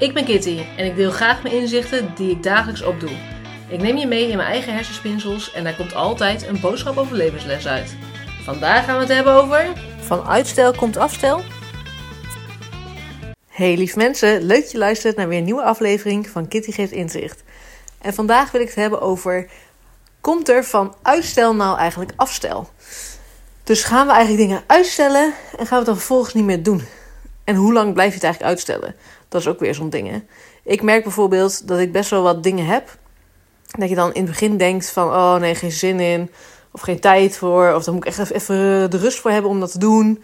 Ik ben Kitty en ik deel graag mijn inzichten die ik dagelijks opdoe. Ik neem je mee in mijn eigen hersenspinsels en daar komt altijd een boodschap over levensles uit. Vandaag gaan we het hebben over... Van uitstel komt afstel? Hey lief mensen, leuk dat je luistert naar weer een nieuwe aflevering van Kitty Geeft Inzicht. En vandaag wil ik het hebben over... Komt er van uitstel nou eigenlijk afstel? Dus gaan we eigenlijk dingen uitstellen en gaan we het dan vervolgens niet meer doen? En hoe lang blijf je het eigenlijk uitstellen? Dat is ook weer zo'n ding. Ik merk bijvoorbeeld dat ik best wel wat dingen heb. Dat je dan in het begin denkt van, oh nee, geen zin in. Of geen tijd voor. Of dan moet ik echt even de rust voor hebben om dat te doen.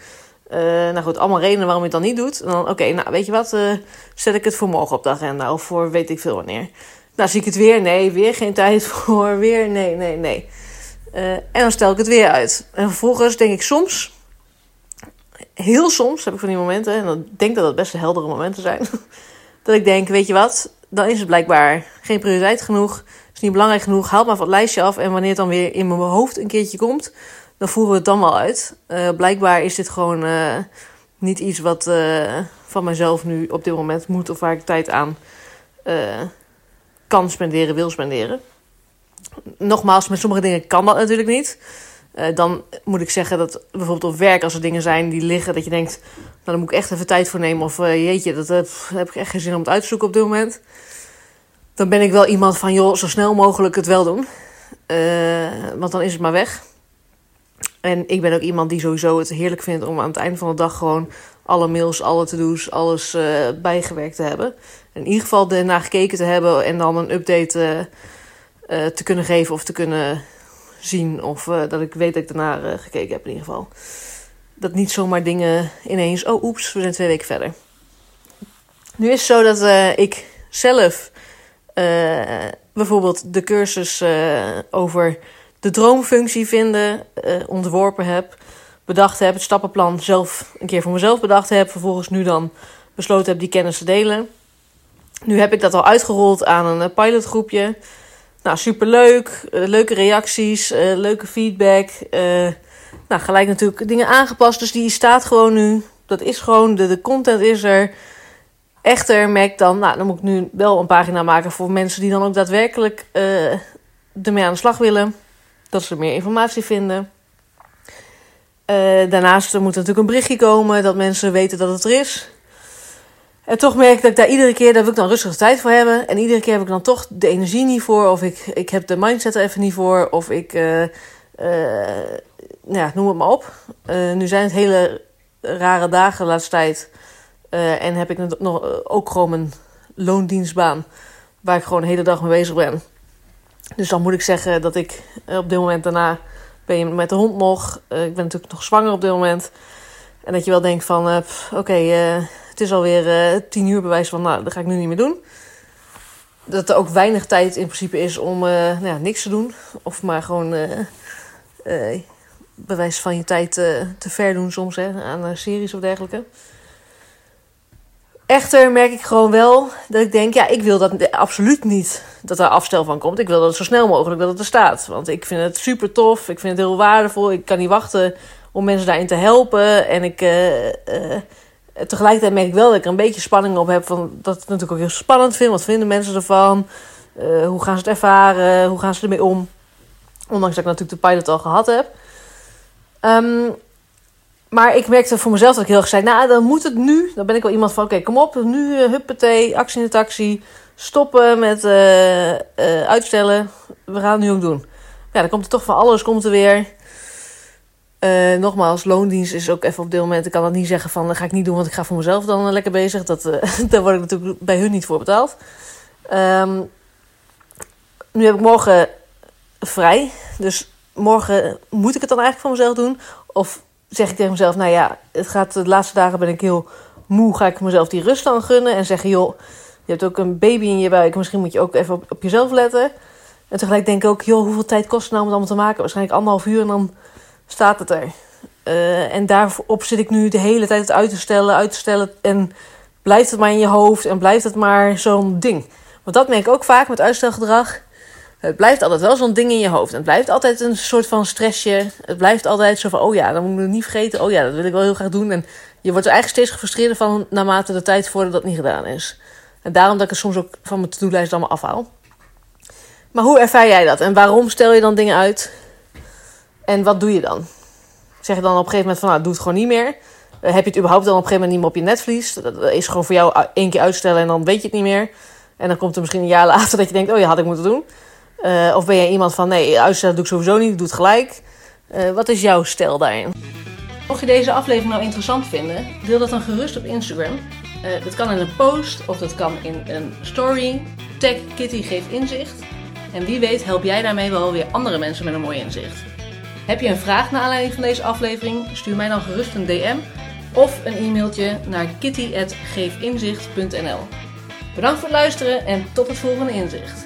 Uh, nou goed, allemaal redenen waarom je het dan niet doet. En dan, oké, nou weet je wat, uh, zet ik het voor morgen op de agenda. Of voor weet ik veel wanneer. Nou, zie ik het weer? Nee, weer geen tijd voor. Weer, nee, nee, nee. Uh, en dan stel ik het weer uit. En vervolgens denk ik soms, heel soms heb ik van die momenten, en ik denk dat dat best heldere momenten zijn, dat ik denk, weet je wat, dan is het blijkbaar geen prioriteit genoeg, is niet belangrijk genoeg, haal maar van het lijstje af en wanneer het dan weer in mijn hoofd een keertje komt, dan voeren we het dan wel uit. Uh, blijkbaar is dit gewoon uh, niet iets wat uh, van mezelf nu op dit moment moet of waar ik tijd aan kan spenderen, wil spenderen. Nogmaals, met sommige dingen kan dat natuurlijk niet. Uh, dan moet ik zeggen dat bijvoorbeeld op werk, als er dingen zijn die liggen, dat je denkt, nou, dan moet ik echt even tijd voor nemen. Of uh, jeetje, dat uh, heb ik echt geen zin om het uit te zoeken op dit moment. Dan ben ik wel iemand van, joh, zo snel mogelijk het wel doen. want dan is het maar weg. En ik ben ook iemand die sowieso het heerlijk vindt om aan het einde van de dag gewoon alle mails, alle to-do's, alles bijgewerkt te hebben. In ieder geval ernaar gekeken te hebben en dan een update te kunnen geven of te kunnen zien. Of uh, dat ik weet dat ik daarna uh, gekeken heb in ieder geval. Dat niet zomaar dingen ineens... Oh, oeps, we zijn twee weken verder. Nu is het zo dat uh, ik zelf bijvoorbeeld de cursus over de droomfunctie vinden ontworpen heb. Bedacht heb, het stappenplan zelf een keer voor mezelf bedacht heb. Vervolgens nu dan besloten heb die kennis te delen. Nu heb ik dat al uitgerold aan een pilotgroepje. Nou, superleuk. Uh, leuke reacties, uh, leuke feedback. Uh, nou, gelijk natuurlijk dingen aangepast. Dus die staat gewoon nu. Dat is gewoon, de, de content is er. Echter merk dan, nou, dan moet ik nu wel een pagina maken voor mensen die dan ook daadwerkelijk ermee aan de slag willen. Dat ze meer informatie vinden. daarnaast er moet natuurlijk een berichtje komen dat mensen weten dat het er is. En toch merk ik dat ik daar iedere keer, daar wil ik dan rustig tijd voor hebben. En iedere keer heb ik dan toch de energie niet voor. Of ik, ik heb de mindset er even niet voor. Of ik, uh, ja, noem het maar op. Uh, nu zijn het hele rare dagen de laatste tijd. en heb ik nog, ook gewoon mijn loondienstbaan. Waar ik gewoon de hele dag mee bezig ben. Dus dan moet ik zeggen dat ik op dit moment daarna ben je met de hond nog. ik ben natuurlijk nog zwanger op dit moment. En dat je wel denkt van, oké, okay, het is alweer uh, tien uur bewijs van, nou, dat ga ik nu niet meer doen. Dat er ook weinig tijd in principe is om uh, nou ja, niks te doen. Of maar gewoon uh, bewijs van je tijd te ver doen soms hè, aan series of dergelijke. Echter merk ik gewoon wel dat ik denk, ja, ik wil dat absoluut niet dat er afstel van komt. Ik wil dat het zo snel mogelijk dat het er staat. Want ik vind het super tof, ik vind het heel waardevol. Ik kan niet wachten om mensen daarin te helpen. En ik, tegelijkertijd merk ik wel dat ik er een beetje spanning op heb. Van, dat ik het natuurlijk ook heel spannend vind. Wat vinden mensen ervan? Uh, hoe gaan ze het ervaren? Hoe gaan ze ermee om? Ondanks dat ik natuurlijk de pilot al gehad heb. Um, maar ik merkte voor mezelf dat ik heel erg zei... Nou, dan moet het nu. Dan ben ik wel iemand van... Oké, kom op. Nu uh, huppatee. Actie in de taxi. Stoppen met uh, uitstellen. We gaan het nu ook doen. Ja, dan komt er toch van alles. Komt er weer. Uh, nogmaals, loondienst is ook even op dit moment. Ik kan dat niet zeggen van dat ga ik niet doen, want ik ga voor mezelf dan lekker bezig. Dat, uh, daar word ik natuurlijk bij hun niet voor betaald. Um, nu heb ik morgen vrij. Dus morgen moet ik het dan eigenlijk voor mezelf doen. Of zeg ik tegen mezelf, nou ja, het gaat, de laatste dagen ben ik heel moe. Ga ik mezelf die rust dan gunnen. En zeggen, joh, je hebt ook een baby in je buik. Misschien moet je ook even op, op jezelf letten. En tegelijk denk ik ook, joh, hoeveel tijd kost het nou om het allemaal te maken? Waarschijnlijk anderhalf uur en dan staat het er. Uh, en daarop zit ik nu de hele tijd uit te stellen, uit te stellen. En blijft het maar in je hoofd en blijft het maar zo'n ding. Want dat merk ik ook vaak met uitstelgedrag. Het blijft altijd wel zo'n ding in je hoofd. Het blijft altijd een soort van stressje. Het blijft altijd zo van, oh ja, dan moet ik het niet vergeten. Oh ja, dat wil ik wel heel graag doen. En je wordt er eigenlijk steeds gefrustreerder van naarmate de tijd voordat dat niet gedaan is. En daarom dat ik het soms ook van mijn to-do-lijst allemaal afhaal. Maar hoe ervaar jij dat? En waarom stel je dan dingen uit? En wat doe je dan? Zeg je dan op een gegeven moment van, nou, doe het gewoon niet meer. Uh, heb je het überhaupt dan op een gegeven moment niet meer op je netvlies? Dat is gewoon voor jou één keer uitstellen en dan weet je het niet meer. En dan komt er misschien een jaar later dat je denkt, oh ja, had ik moeten doen. Uh, of ben jij iemand van, nee, uitstellen doe ik sowieso niet, doe het gelijk. Uh, wat is jouw stijl daarin? Mocht je deze aflevering nou interessant vinden, deel dat dan gerust op Instagram. Dat kan in een post of dat kan in een story. Tag Kitty geeft inzicht. En wie weet help jij daarmee wel weer andere mensen met een mooi inzicht. Heb je een vraag naar aanleiding van deze aflevering? Stuur mij dan gerust een DM of een e-mailtje naar kitty.geefinzicht.nl Bedankt voor het luisteren en tot het volgende inzicht.